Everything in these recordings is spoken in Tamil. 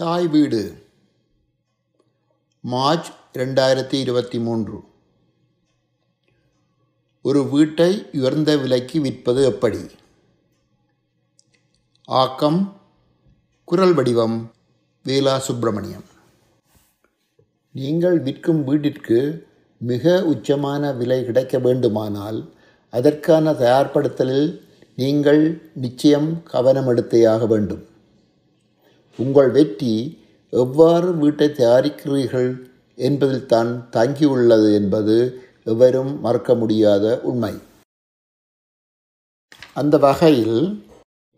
தாய் வீடு. மார்ச் ரெண்டாயிரத்தி இருபத்தி மூன்று. ஒரு வீட்டை உயர்ந்த விலைக்கு விற்பது எப்படி? ஆக்கம் குரல் வடிவம் வேலா சுப்பிரமணியம். நீங்கள் விற்கும் வீட்டிற்கு மிக உச்சமான விலை கிடைக்க வேண்டுமானால் அதற்கான தயார்படுத்தலில் நீங்கள் நிச்சயம் கவனம் எடுத்தேயாக வேண்டும். உங்கள் வெற்றி எவ்வாறு வீட்டை தயாரிக்கிறீர்கள் என்பதில் தான் தங்கியுள்ளது என்பது எவரும் மறக்க முடியாத உண்மை. அந்த வகையில்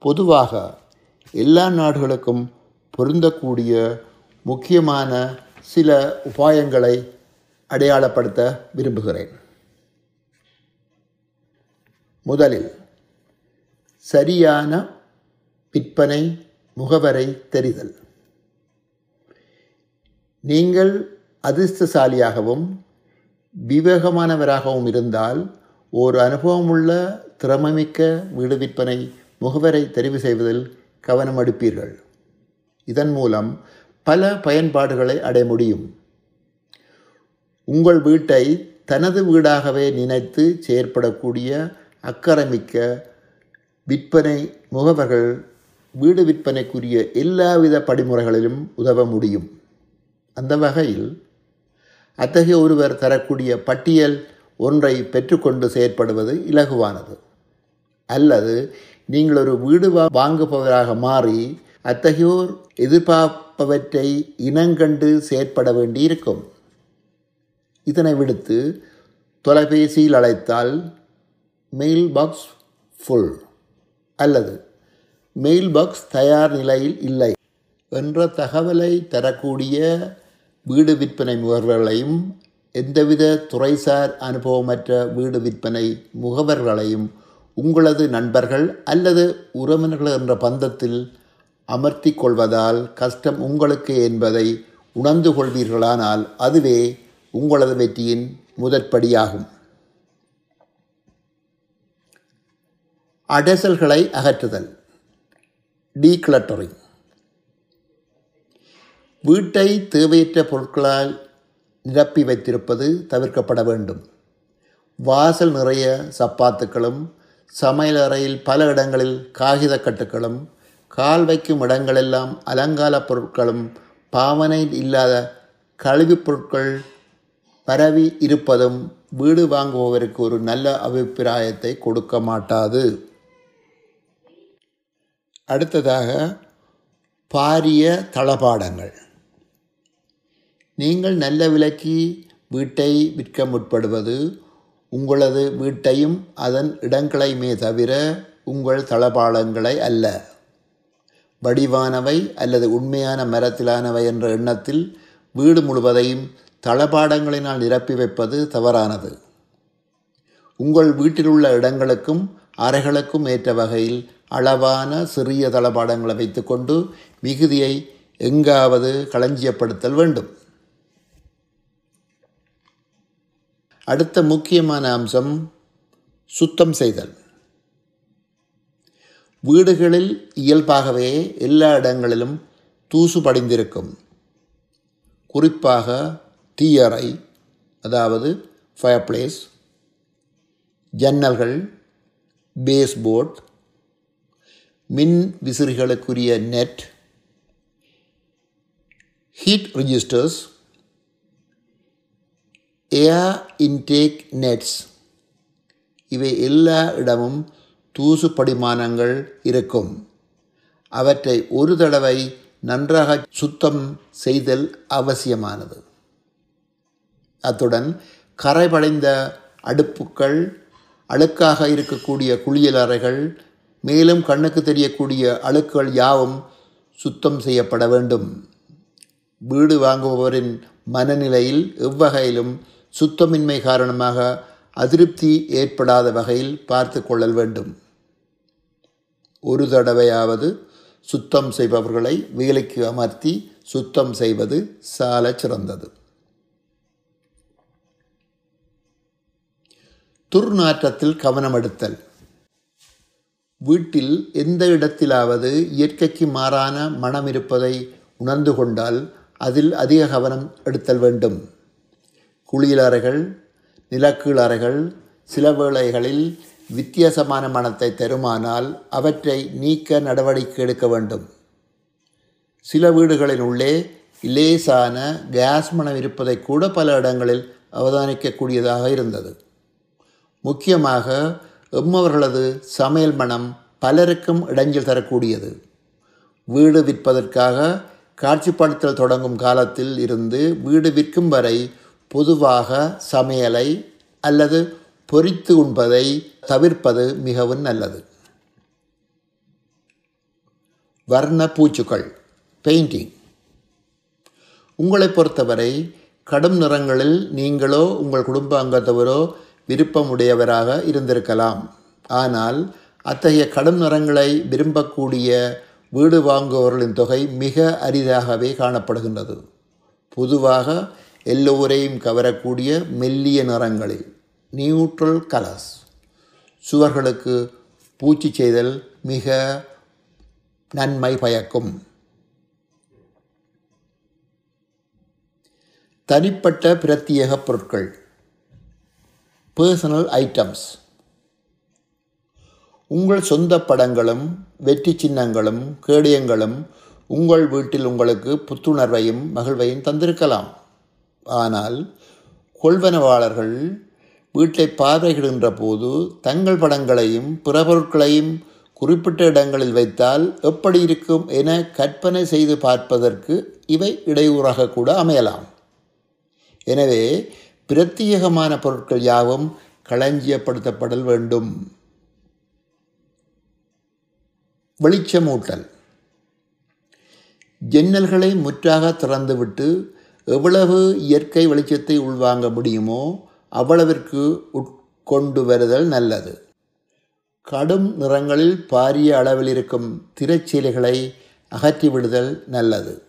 பொதுவாக எல்லா நாடுகளுக்கும் பொருந்தக்கூடிய முக்கியமான சில உபாயங்களை அடையாளப்படுத்த விரும்புகிறேன். முதலில் சரியான விற்பனை முகவரை தெரிதல். நீங்கள் அதிர்ஷ்டசாலியாகவும் விவேகமானவராகவும் இருந்தால் ஒரு அனுபவமுள்ள திறமமிக்க வீடு விற்பனை முகவரை தெரிவு செய்வதில் கவனம் எடுப்பீர்கள். இதன் மூலம் பல பயன்பாடுகளை அடைய முடியும். உங்கள் வீட்டை தனது வீடாகவே நினைத்து செயற்படக்கூடிய அக்கறமிக்க விற்பனை முகவர்கள் வீடு விற்பனைக்குரிய எல்லாவித படிமுறைகளிலும் உதவ முடியும். அந்த வகையில் அத்தகைய ஒருவர் தரக்கூடிய பட்டியல் ஒன்றை பெற்றுக்கொண்டு செயற்படுவது இலகுவானது. அல்லது நீங்கள் ஒரு வீடு வாங்குபவராக மாறி அத்தகையோர் எதிர்பார்ப்பவற்றை இனங்கண்டு செயற்பட வேண்டியிருக்கும். இதனை விடுத்து தொலைபேசியில் அழைத்தால் மெயில் பாக்ஸ் ஃபுல் அல்லது மெயில் பாக்ஸ் தயார் நிலையில் இல்லை என்ற தகவலை தரக்கூடிய வீடு விற்பனை முகவர்களையும் எந்தவித துறைசார் அனுபவமற்ற வீடு விற்பனை முகவர்களையும் உங்களது நண்பர்கள் அல்லது உறவினர்கள் என்ற பந்தத்தில் அமர்த்தி கொள்வதால் கஷ்டம் உங்களுக்கு என்பதை உணர்ந்து கொள்வீர்களானால் அதுவே உங்களது வெற்றியின் முதற்படியாகும் அடைசல்களை அகற்றுதல். டீக்ளட்டரிங் வீட்டை தேவையற்ற பொருட்களால் நிரப்பி வைத்திருப்பது தவிர்க்கப்பட வேண்டும். வாசல் நிறைய சப்பாத்துக்களும் சமையலறையில் பல இடங்களில் காகித கட்டுக்களும் கால் வைக்கும் இடங்களெல்லாம் அலங்கார பொருட்களும் பாவனை இல்லாத கழிவுப் பொருட்கள் பரவி இருப்பதும் வீடு வாங்குபவருக்கு ஒரு நல்ல அபிப்பிராயத்தை கொடுக்க மாட்டாது. அடுத்ததாக பாரிய தளபாடங்கள். நீங்கள் நல்ல விலைக்கு வீட்டை விற்க முற்படுவது உங்களது வீட்டையும் அதன் இடங்களையுமே தவிர உங்கள் தளபாடங்களை அல்ல. வடிவானவை அல்லது உண்மையான மரத்திலானவை என்ற எண்ணத்தில் வீடு முழுவதையும் தளபாடங்களினால் நிரப்பி வைப்பது தவறானது. உங்கள் வீட்டிலுள்ள இடங்களுக்கும் அறைகளுக்கும் ஏற்ற வகையில் அளவான சிறிய தளபாடங்களை வைத்துக்கொண்டு மிகுதியை எங்காவது களஞ்சியப்படுத்தல் வேண்டும். அடுத்த முக்கியமான அம்சம் சுத்தம் செய்தல். வீடுகளில் இயல்பாகவே எல்லா இடங்களிலும் தூசு படிந்திருக்கும். குறிப்பாக தீயறை அதாவது ஃபயர் பிளேஸ் ஜன்னல்கள் பேஸ்போர்ட் மின் விசிறிகளுக்குரிய net heat registers air intake nets இவை எல்லா இடமும் தூசு படிமானங்கள் இருக்கும். அவற்றை ஒரு தடவை நன்றாக சுத்தம் செய்தல் அவசியமானது. அத்துடன் கரைபடைந்த அடுப்புக்கள் அழுக்காக இருக்கக்கூடிய குளியலறைகள் மேலும் கண்ணுக்கு தெரியக்கூடிய அழுக்குகள் யாவும் சுத்தம் செய்யப்பட வேண்டும். வீடு வாங்குபவரின் மனநிலையில் எவ்வகையிலும் சுத்தமின்மை காரணமாக அதிருப்தி ஏற்படாத வகையில் பார்த்து கொள்ளல் வேண்டும். ஒரு தடவையாவது சுத்தம் செய்பவர்களை வேலைக்கு அமர்த்தி சுத்தம் செய்வது சால சிறந்தது. துர்நாற்றத்தில் கவனம் எடுத்தல் வீட்டில் எந்த இடத்திலாவது இயற்கைக்கு மாறான மனம் இருப்பதை உணர்ந்து கொண்டால் அதில் அதிக கவனம் எடுத்தல் வேண்டும். குளியலறைகள் நிலக்கீழ் அறைகள் சில வேளைகளில் வித்தியாசமான மனத்தை தருமானால் அவற்றை நீக்க நடவடிக்கை எடுக்க வேண்டும். சில வீடுகளின் உள்ளே லேசான கேஸ் மனம் இருப்பதை கூட பல இடங்களில் அவதானிக்கக்கூடியதாக இருந்தது. முக்கியமாக எம்மவர்களது சமையல் மனம் பலருக்கும் இடைஞ்சல் தரக்கூடியது. வீடு விற்பதற்காக காட்சிப்படுத்தல் தொடங்கும் காலத்தில் இருந்து வீடு விற்கும் வரை பொதுவாக சமையலை அல்லது பொரித்து உண்பதை தவிர்ப்பது மிகவும் நல்லது. வர்ண பூச்சுக்கள் பெயிண்டிங் உங்களை பொறுத்தவரை கடும் நிறங்களில் நீங்களோ உங்கள் குடும்ப அங்கத்தவரோ விருப்பமுடையவராக இருந்திருக்கலாம். ஆனால் அத்தகைய கடும் நிறங்களை விரும்பக்கூடிய வீடு வாங்குபவர்களின் தொகை மிக அரிதாகவே காணப்படுகின்றது. பொதுவாக எல்லோரையும் கவரக்கூடிய மெல்லிய நிறங்களில் நியூட்ரல் கலர்ஸ். சுவர்களுக்கு பூச்சி செய்தல் மிக நன்மை பயக்கும். தனிப்பட்ட பிரத்யேக பொருட்கள். பர்சனல் ஐட்டம்ஸ் உங்கள் சொந்த படங்களும் வெற்றி சின்னங்களும் கேடயங்களும் உங்கள் வீட்டில் உங்களுக்கு புத்துணர்வையும் மகிழ்வையும் தந்திருக்கலாம். ஆனால் கொள்வனவாளர்கள் வீட்டை பார்வையிடுகின்ற போது தங்கள் படங்களையும் பிற பொருட்களையும் குறிப்பிட்ட இடங்களில் வைத்தால் எப்படி இருக்கும் என கற்பனை செய்து பார்ப்பதற்கு இவை இடையூறாக கூட அமையலாம். எனவே பிரத்யேகமான பொருட்கள் யாவும் களஞ்சியப்படுத்தப்படல் வேண்டும். வெளிச்சமூட்டல். ஜன்னல்களை முற்றாக திறந்துவிட்டு எவ்வளவு இயற்கை வெளிச்சத்தை உள்வாங்க முடியுமோ அவ்வளவிற்கு உட்கொண்டு வருதல் நல்லது. கடும் நிறங்களில் பாரிய அளவில் இருக்கும் திரைச்சீலைகளை அகற்றிவிடுதல் நல்லது.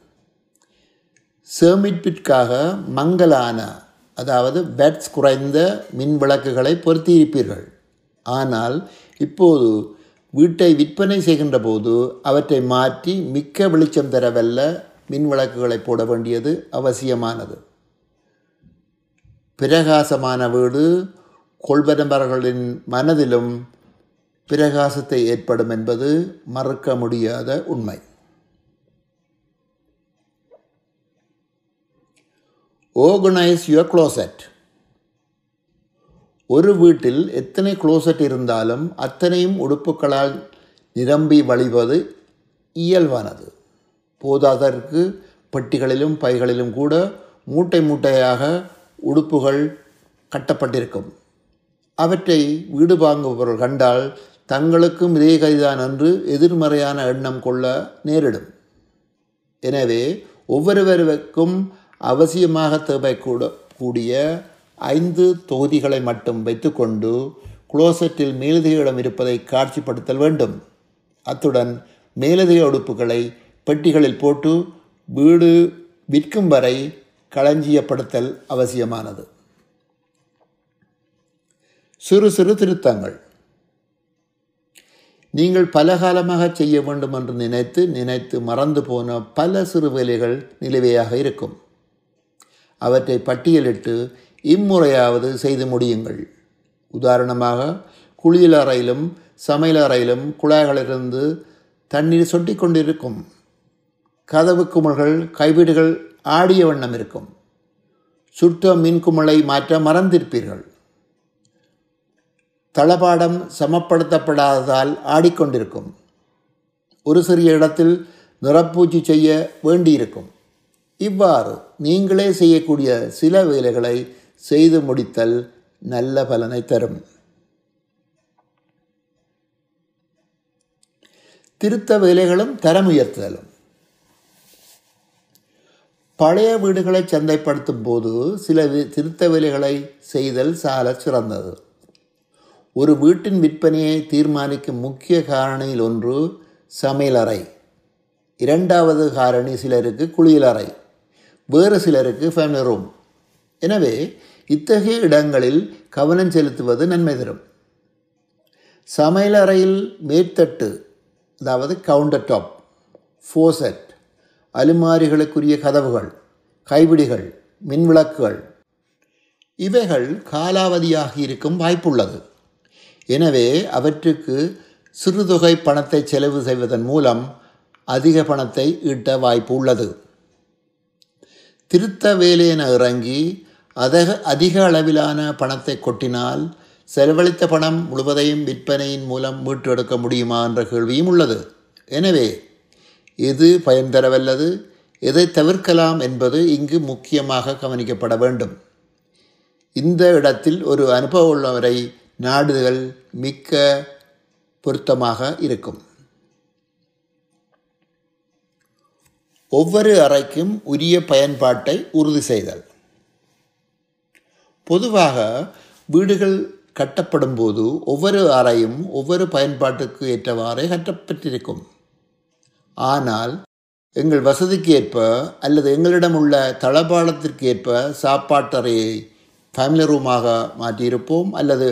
சேமிப்பிற்காக மங்கலான அதாவது பேட்ஸ் குறைந்த மின் விளக்குகளை பொருத்தியிருப்பீர்கள். ஆனால் இப்போது வீட்டை விற்பனை செய்கின்ற போது அவற்றை மாற்றி மிக்க வெளிச்சம் தரவல்ல மின் விளக்குகளை போட வேண்டியது அவசியமானது. பிரகாசமான வீடு கொள்வனவர்களின் மனதிலும் பிரகாசத்தை ஏற்படும் என்பது மறுக்க முடியாத உண்மை. ஓர்கனைஸ் யுவர் க்ளோசெட் ஒரு வீட்டில் எத்தனை க்ளோசட் இருந்தாலும் அத்தனையும் உடுப்புகளால் நிரம்பி வழிவது இயல்பானது. போதாதற்கு பெட்டிகளிலும் பைகளிலும் கூட மூட்டை மூட்டையாக உடுப்புகள் கட்டப்பட்டிருக்கும். அவற்றை வீடு வாங்குபவர்கள் கண்டால் தங்களுக்கும் இதே கைதான் என்று எதிர்மறையான எண்ணம் கொள்ள நேரிடும். எனவே ஒவ்வொருவருக்கும் அவசியமாக தேவைக்கூட கூடிய ஐந்து தொகுதிகளை மட்டும் வைத்துக்கொண்டு குளோசெட்டில் மேலதிக இருப்பதை காட்சிப்படுத்தல் வேண்டும். அத்துடன் மேலதிக உடுப்புகளை பெட்டிகளில் போட்டு வீடு விற்கும் வரை களஞ்சியப்படுத்தல் அவசியமானது. சிறு சிறு திருத்தங்கள். நீங்கள் பல காலமாக செய்ய வேண்டும் என்று நினைத்து நினைத்து மறந்து போன பல சிறு வேலைகள் நிலுவையாக இருக்கும். அவற்றை பட்டியலிட்டு இம்முறையாவது செய்து முடியுங்கள். உதாரணமாக குளியல் அறையிலும் சமையல் அறையிலும் குழாய்களிலிருந்து தண்ணீர் சொட்டி கொண்டிருக்கும் கதவு குமிழ்கள் கைவீடுகள் ஆடிய வண்ணம் இருக்கும். சுற்ற மின் மாற்ற மறந்திருப்பீர்கள். தளபாடம் சமப்படுத்தப்படாததால் ஆடிக்கொண்டிருக்கும். ஒரு சிறிய இடத்தில் நிறப்பூச்சி செய்ய வேண்டியிருக்கும். இவ்வாறு நீங்களே செய்யக்கூடிய சில வேலைகளை செய்து முடித்தல் நல்ல பலனை தரும். திருத்த வேலைகளும் தரம் உயர்த்துதலும் பழைய வீடுகளை சந்தைப்படுத்தும் போது சில திருத்த வேலைகளை செய்தல் சால சிறந்தது. ஒரு வீட்டின் விற்பனையை தீர்மானிக்கும் முக்கிய காரணியில் ஒன்று சமையலறை. இரண்டாவது காரணி சிலருக்கு குளியலறை. வேறு சிலருக்கு ஃபேமிலி ரூம் எனவே இத்தகைய இடங்களில் கவனம் செலுத்துவது நன்மை தரும். சமையலறையில் மேற்தட்டு அதாவது கவுண்டர் டாப் ஃபோசெட் அலுமாரிகளுக்குரிய கதவுகள் கைவிடிகள் மின்விளக்குகள் இவைகள் காலாவதியாகி இருக்கும் வாய்ப்புள்ளது. எனவே அவற்றுக்கு சிறுதொகை பணத்தை செலவு செய்வதன் மூலம் அதிக பணத்தை ஈட்ட வாய்ப்பு உள்ளது. திருத்த வேலையென இறங்கி அதக அதிக அளவிலான பணத்தை கொட்டினால் செலவழித்த பணம் முழுவதையும் விற்பனையின் மூலம் மீட்டெடுக்க முடியுமா என்ற கேள்வியும் உள்ளது. எனவே எது பயன் தரவல்லது எதை தவிர்க்கலாம் என்பது இங்கு முக்கியமாக கவனிக்கப்பட வேண்டும். இந்த இடத்தில் ஒரு அனுபவம் உள்ளவரை நாடுதல் மிக்க பொருத்தமாக இருக்கும். ஒவ்வொரு அறைக்கும் உரிய பயன்பாட்டை உறுதி செய்தல். பொதுவாக வீடுகள் கட்டப்படும் போது ஒவ்வொரு அறையும் ஒவ்வொரு பயன்பாட்டுக்கு ஏற்றவாறே கட்டப்பட்டிருக்கும். ஆனால் எங்கள் வசதிக்கு ஏற்ப அல்லது எங்களிடம் உள்ள தளபாடத்திற்கு ஏற்ப சாப்பாட்டறையை ஃபேமிலி ரூமாக மாற்றியிருப்போம் அல்லது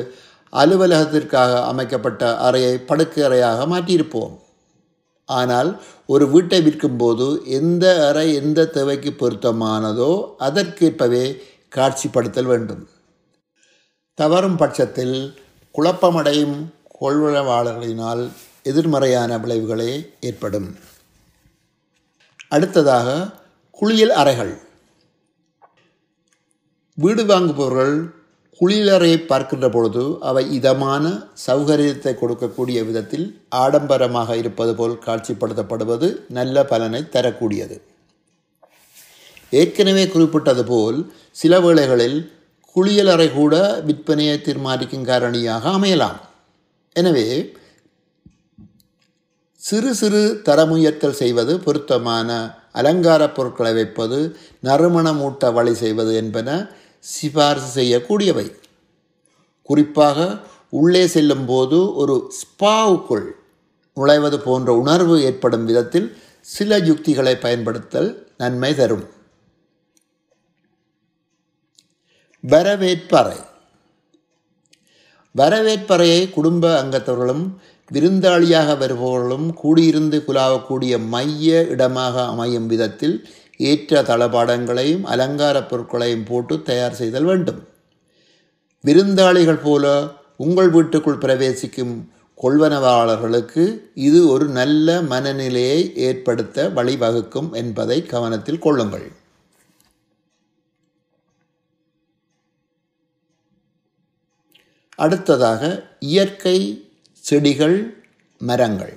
அலுவலகத்திற்காக அமைக்கப்பட்ட அறையை படுக்கை அறையாக மாற்றியிருப்போம். ஆனால் ஒரு வீட்டை விற்கும்போது எந்த அறை எந்த தேவைக்கு பொருத்தமானதோ அதற்கேற்பவே காட்சிப்படுத்தல் வேண்டும். தவறும் பட்சத்தில் குழப்பமடையும் கொள்வளவாளர்களினால் எதிர்மறையான விளைவுகளே ஏற்படும். அடுத்ததாக குளியல் அறைகள். வீடு வாங்குபவர்கள் குளியலறையை பார்க்கின்ற பொழுது அவை இதமான சௌகரியத்தை கொடுக்கக்கூடிய விதத்தில் ஆடம்பரமாக இருப்பது போல் காட்சிப்படுத்தப்படுவது நல்ல பலனை தரக்கூடியது. ஏற்கனவே குறிப்பிட்டது போல் சில வேளைகளில் குளியலறை கூட விற்பனையை தீர்மானிக்கும் காரணியாக அமையலாம். எனவே சிறு சிறு தரமுயர்த்தல் செய்வது பொருத்தமான அலங்கார பொருட்களை வைப்பது நறுமணமூட்ட வழி செய்வது என்பன சிபாரிசு செய்யக்கூடியவை. குறிப்பாக உள்ளே செல்லும் போது ஒரு ஸ்பாவுக்குள் நுழைவது போன்ற உணர்வு ஏற்படும் விதத்தில் சில யுக்திகளை பயன்படுத்தல் நன்மை தரும். வரவேற்பறை. வரவேற்பறையை குடும்ப அங்கத்தவர்களும் விருந்தாளியாக வருபவர்களும் கூடியிருந்து குலாவக்கூடிய மைய இடமாக அமையும் விதத்தில் ஏற்ற தளபாடங்களையும் அலங்கார பொருட்களையும் போட்டு தயார் செய்தல் வேண்டும். விருந்தாளிகள் போல உங்கள் வீட்டுக்குள் பிரவேசிக்கும் கொள்வனவாளர்களுக்கு இது ஒரு நல்ல மனநிலையை ஏற்படுத்த வழிவகுக்கும் என்பதை கவனத்தில் கொள்ளுங்கள். அடுத்ததாக இயற்கை செடிகள் மரங்கள்.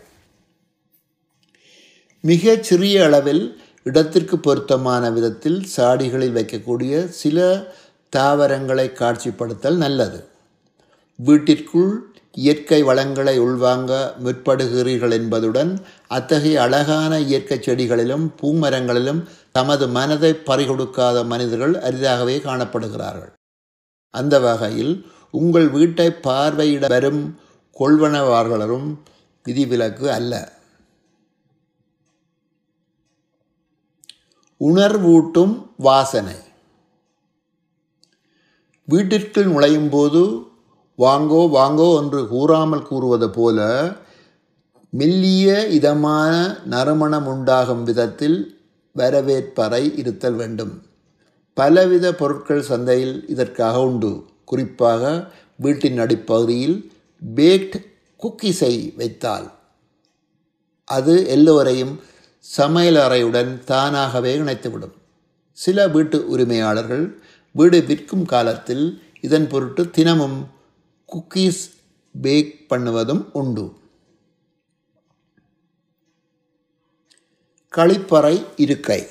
மிக சிறிய அளவில் இடத்திற்கு பொருத்தமான விதத்தில் சாடிகளில் வைக்கக்கூடிய சில தாவரங்களை காட்சிப்படுத்தல் நல்லது. வீட்டிற்குள் இயற்கை வளங்களை உள்வாங்க முற்படுகிறீர்கள் என்பதுடன் அத்தகைய அழகான இயற்கை செடிகளிலும் பூமரங்களிலும் தமது மனதை பறிகொடுக்காத மனிதர்கள் அரிதாகவே காணப்படுகிறார்கள். அந்த வகையில் உங்கள் வீட்டை பார்வையிட வரும் கொள்வனவார்களும் விதிவிலக்கு அல்ல. உணர்வூட்டும் வாசனை. வீட்டிற்குள் நுழையும் போது வாங்கோ வாங்கோ என்று கூறாமல் கூறுவது போல மெல்லிய இதமான நறுமணம் உண்டாகும் விதத்தில் வரவேற்பறை இருத்தல் வேண்டும். பலவித பொருட்கள் சந்தையில் இதற்காக உண்டு. குறிப்பாக வீட்டின் அடிப்பகுதியில் பேக்ட் குக்கீஸை வைத்தால். அது எல்லோரையும் சமையலறையுடன் தானாகவே இணைத்துவிடும். சில வீட்டு உரிமையாளர்கள் வீடு விற்கும் காலத்தில் இதன் பொருட்டு தினமும் குக்கீஸ் பேக் பண்ணுவதும் உண்டு. கழிப்பறை இருக்கை.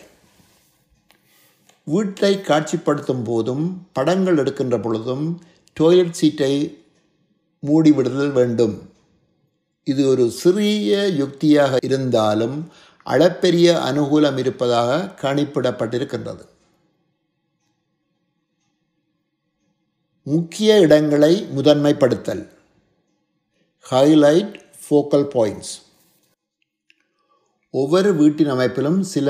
வீட்டை காட்சிப்படுத்தும் போதும் படங்கள் எடுக்கின்ற பொழுதும் டாய்லெட் சீட்டை மூடிவிடுதல் வேண்டும். இது ஒரு சிறிய யுக்தியாக இருந்தாலும் அளப்பெரிய அனுகூலம் இருப்பதாக கணிப்பிடப்பட்டிருக்கின்றது. முக்கிய இடங்களை முதன்மைப்படுத்தல். ஹைலைட் ஃபோக்கல் பாயிண்ட்ஸ் ஒவ்வொரு வீட்டின் அமைப்பிலும் சில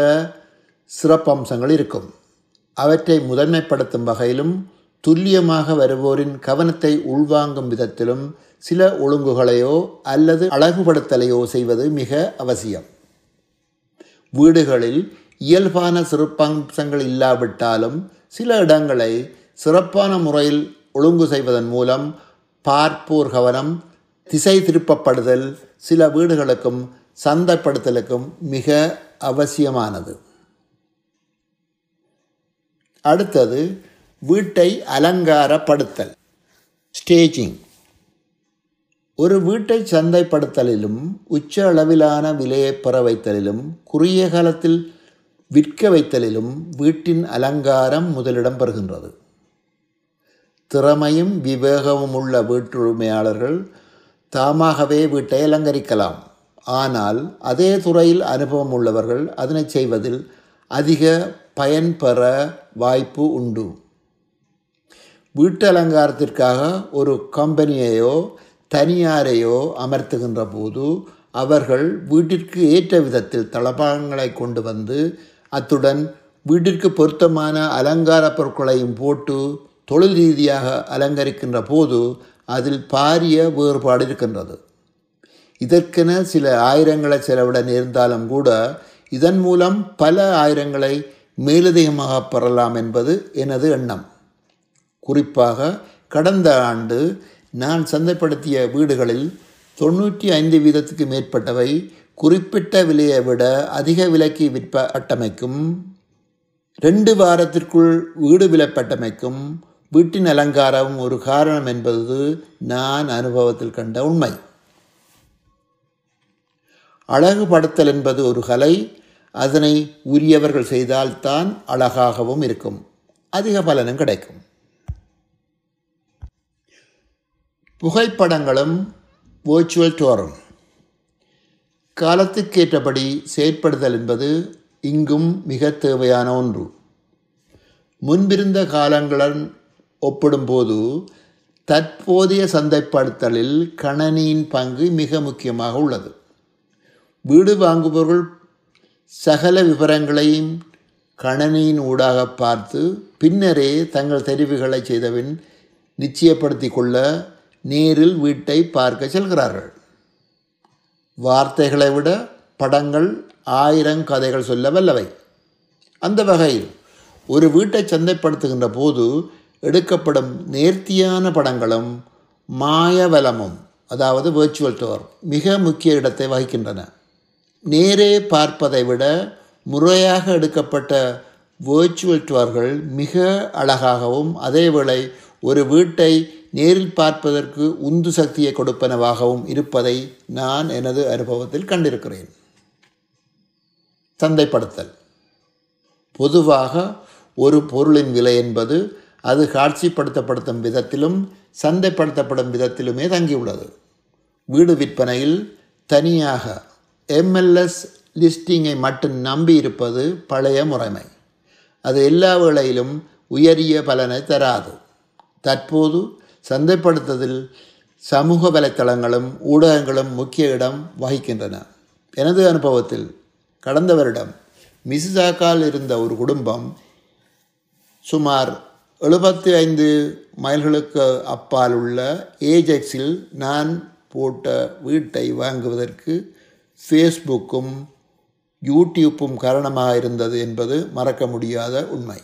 சிறப்பம்சங்கள் இருக்கும். அவற்றை முதன்மைப்படுத்தும் வகையிலும் துல்லியமாக வருவோரின் கவனத்தை உள்வாங்கும் விதத்திலும் சில ஒழுங்குகளையோ அல்லது அழகுபடுத்தலையோ செய்வது மிக அவசியம். வீடுகளில் இயல்பான சிறப்பம்சங்கள் இல்லாவிட்டாலும் சில இடங்களை சிறப்பான முறையில் ஒழுங்கு செய்வதன் மூலம் பார்ப்போர் கவனம் திசை திருப்பப்படுதல் சில வீடுகளுக்கும் சந்தைப்படுத்தலுக்கும் மிக அவசியமானது. அடுத்தது வீட்டை அலங்காரப்படுத்தல். ஸ்டேஜிங். ஒரு வீட்டை சந்தைப்படுத்தலிலும் உச்ச அளவிலான விலையை பெற வைத்தலிலும் குறுகிய காலத்தில் விற்க வைத்தலிலும் வீட்டின் அலங்காரம் முதலிடம் பெறுகின்றது. திறமையும் விவேகமும் உள்ள வீட்டுரிமையாளர்கள் தாமாகவே வீட்டை அலங்கரிக்கலாம். ஆனால் அதே துறையில் அனுபவம் உள்ளவர்கள் அதனை செய்வதில் அதிக பயன் பெற வாய்ப்பு உண்டு. வீட்டு அலங்காரத்திற்காக ஒரு கம்பெனியையோ தனியாரையோ அமர்த்துகின்ற போது அவர்கள் வீட்டிற்கு ஏற்ற விதத்தில் தளபாகங்களை கொண்டு வந்து அத்துடன் வீட்டிற்கு பொருத்தமான அலங்கார பொருட்களையும் போட்டு தொழில் ரீதியாக அலங்கரிக்கின்ற போது அதில் பாரிய வேறுபாடு இருக்கின்றது. இதற்கென சில ஆயிரங்களை செலவிட நேர்ந்தாலும் கூட இதன் மூலம் பல ஆயிரங்களை மேலதிகமாக பெறலாம் என்பது எனது எண்ணம். குறிப்பாக கடந்த ஆண்டு நான் சந்தைப்படுத்திய வீடுகளில் தொண்ணூற்றி ஐந்து வீதத்துக்கு மேற்பட்டவை குறிப்பிட்ட விலையை விட அதிக விலைக்கு விற்பட்டமைக்கும் ரெண்டு வாரத்திற்குள் வீடு விலப்பட்டமைக்கும் வீட்டின் அலங்காரம் ஒரு காரணம் என்பது நான் அனுபவத்தில் கண்ட உண்மை. அழகுபடுத்தல் என்பது ஒரு கலை அதனை உரியவர்கள் செய்தால்தான் அழகாகவும் இருக்கும். அதிக பலனும் கிடைக்கும். புகைப்படங்களும் வேர்ச்சுவல் டோரும் காலத்துக்கேற்றபடி செயற்படுதல் என்பது இங்கும் மிக தேவையான ஒன்று. முன்பிருந்த காலங்களுடன் ஒப்பிடும்போது தற்போதைய சந்தைப்படுத்தலில் கணனியின் பங்கு மிக முக்கியமாக உள்ளது. வீடு வாங்குபவர்கள் சகல விவரங்களையும் கணனியின் ஊடாக பார்த்து பின்னரே தங்கள் தெரிவுகளை செய்தபின் நிச்சயப்படுத்தி கொள்ள நேரில் வீட்டை பார்க்க செல்கிறார்கள். வார்த்தைகளை விட படங்கள் ஆயிரம் கதைகள் சொல்ல வல்லவை. அந்த வகையில் ஒரு வீட்டை சந்தைப்படுத்துகின்ற போது எடுக்கப்படும் நேர்த்தியான படங்களும் மாயவலமும் அதாவது வேர்ச்சுவல் டோர் மிக முக்கிய இடத்தை வகிக்கின்றன. நேரே பார்ப்பதை விட முறையாக எடுக்கப்பட்ட வேர்ச்சுவல் டோர்கள் மிக அழகாகவும் அதேவேளை ஒரு வீட்டை நேரில் பார்ப்பதற்கு உந்து சக்தியை கொடுப்பனவாகவும் இருப்பதை நான் எனது அனுபவத்தில் கண்டிருக்கிறேன். சந்தைப்படுத்தல். பொதுவாக ஒரு பொருளின் விலை என்பது அது காட்சிப்படுத்தப்படுத்தும் விதத்திலும் சந்தைப்படுத்தப்படும் விதத்திலுமே தங்கியுள்ளது. வீடு விற்பனையில் தனியாக எம்எல்எஸ் லிஸ்டிங்கை மட்டும் நம்பி இருப்பது பழைய முறைமை. அது எல்லா வேளையிலும் உயரிய பலனை தராது. தற்போது சந்தைப்படுத்துதல் சமூக வலைத்தளங்களும் ஊடகங்களும் முக்கிய இடம் வகிக்கின்றன. எனது அனுபவத்தில் கடந்த வருடம் மிசிசாக்கால் இருந்த ஒரு குடும்பம் சுமார் எழுபத்தி ஐந்து மைல்களுக்கு அப்பால் உள்ள ஏஜெக்ஸில் நான் போட்ட வீட்டை வாங்குவதற்கு ஃபேஸ்புக்கும் யூடியூப்பும் காரணமாக இருந்தது என்பது மறக்க முடியாத உண்மை.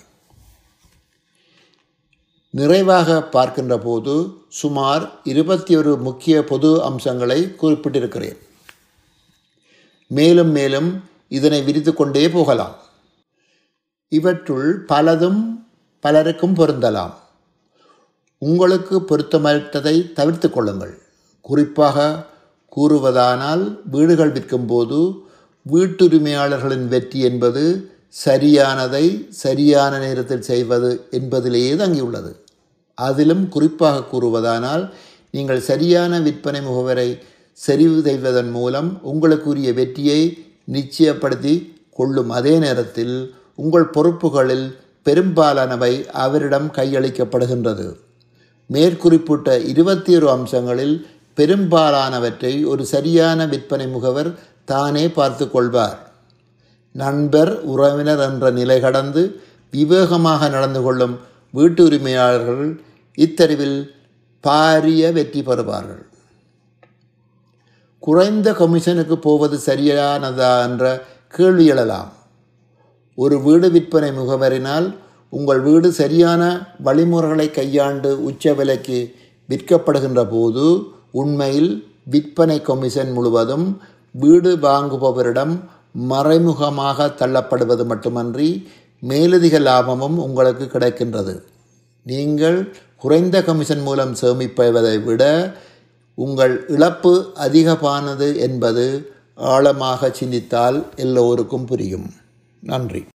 நிறைவாக பார்க்கின்ற போது சுமார் இருபத்தி ஒரு முக்கிய பொது அம்சங்களை குறிப்பிட்டிருக்கிறேன். மேலும் மேலும் இதனை விரித்து கொண்டே போகலாம். இவற்றுள் பலதும் பலருக்கும் பொருந்தலாம். உங்களுக்கு பொருத்தமளித்ததை தவிர்த்து கொள்ளுங்கள். குறிப்பாக கூறுவதானால் வீடுகள் விற்கும்போது வீட்டுரிமையாளர்களின் வெற்றி என்பது சரியானதை சரியான நேரத்தில் செய்வது என்பதிலேயே தங்கியுள்ளது அதிலும் குறிப்பாக கூறுவதானால் நீங்கள் சரியான விற்பனை முகவரை சரிவு செய்வதன் மூலம் உங்களுக்குரிய வெற்றியை நிச்சயப்படுத்தி கொள்ளும் அதே நேரத்தில் உங்கள் பொறுப்புகளில் பெரும்பாலானவை அவரிடம் கையளிக்கப்படுகின்றது. மேற்குறிப்பிட்ட இருபத்தி ஒரு அம்சங்களில் பெரும்பாலானவற்றை ஒரு சரியான விற்பனை முகவர் தானே பார்த்து கொள்வார். நண்பர் உறவினர் என்ற நிலை கடந்து விவேகமாக நடந்து கொள்ளும் வீட்டு உரிமையாளர்கள் இத்தறிவில் பாரிய வெற்றி பெறுவார்கள். குறைந்த கமிஷனுக்கு போவது சரியானதா என்ற கேள்வி எழலாம். ஒரு வீடு விற்பனை முகவரினால் உங்கள் வீடு சரியான வழிமுறைகளை கையாண்டு உச்ச விலைக்கு விற்கப்படுகின்ற போது உண்மையில் விற்பனை கமிஷன் முழுவதும் வீடு வாங்குபவரிடம் மறைமுகமாக தள்ளப்படுவது மட்டுமன்றி மேலதிக லாபமும் உங்களுக்கு கிடைக்கின்றது. நீங்கள் குறைந்த கமிஷன் மூலம் சேமிப்பதை விட உங்கள் இழப்பு அதிகமானது என்பது ஆழமாக சிந்தித்தால் எல்லோருக்கும் புரியும். நன்றி.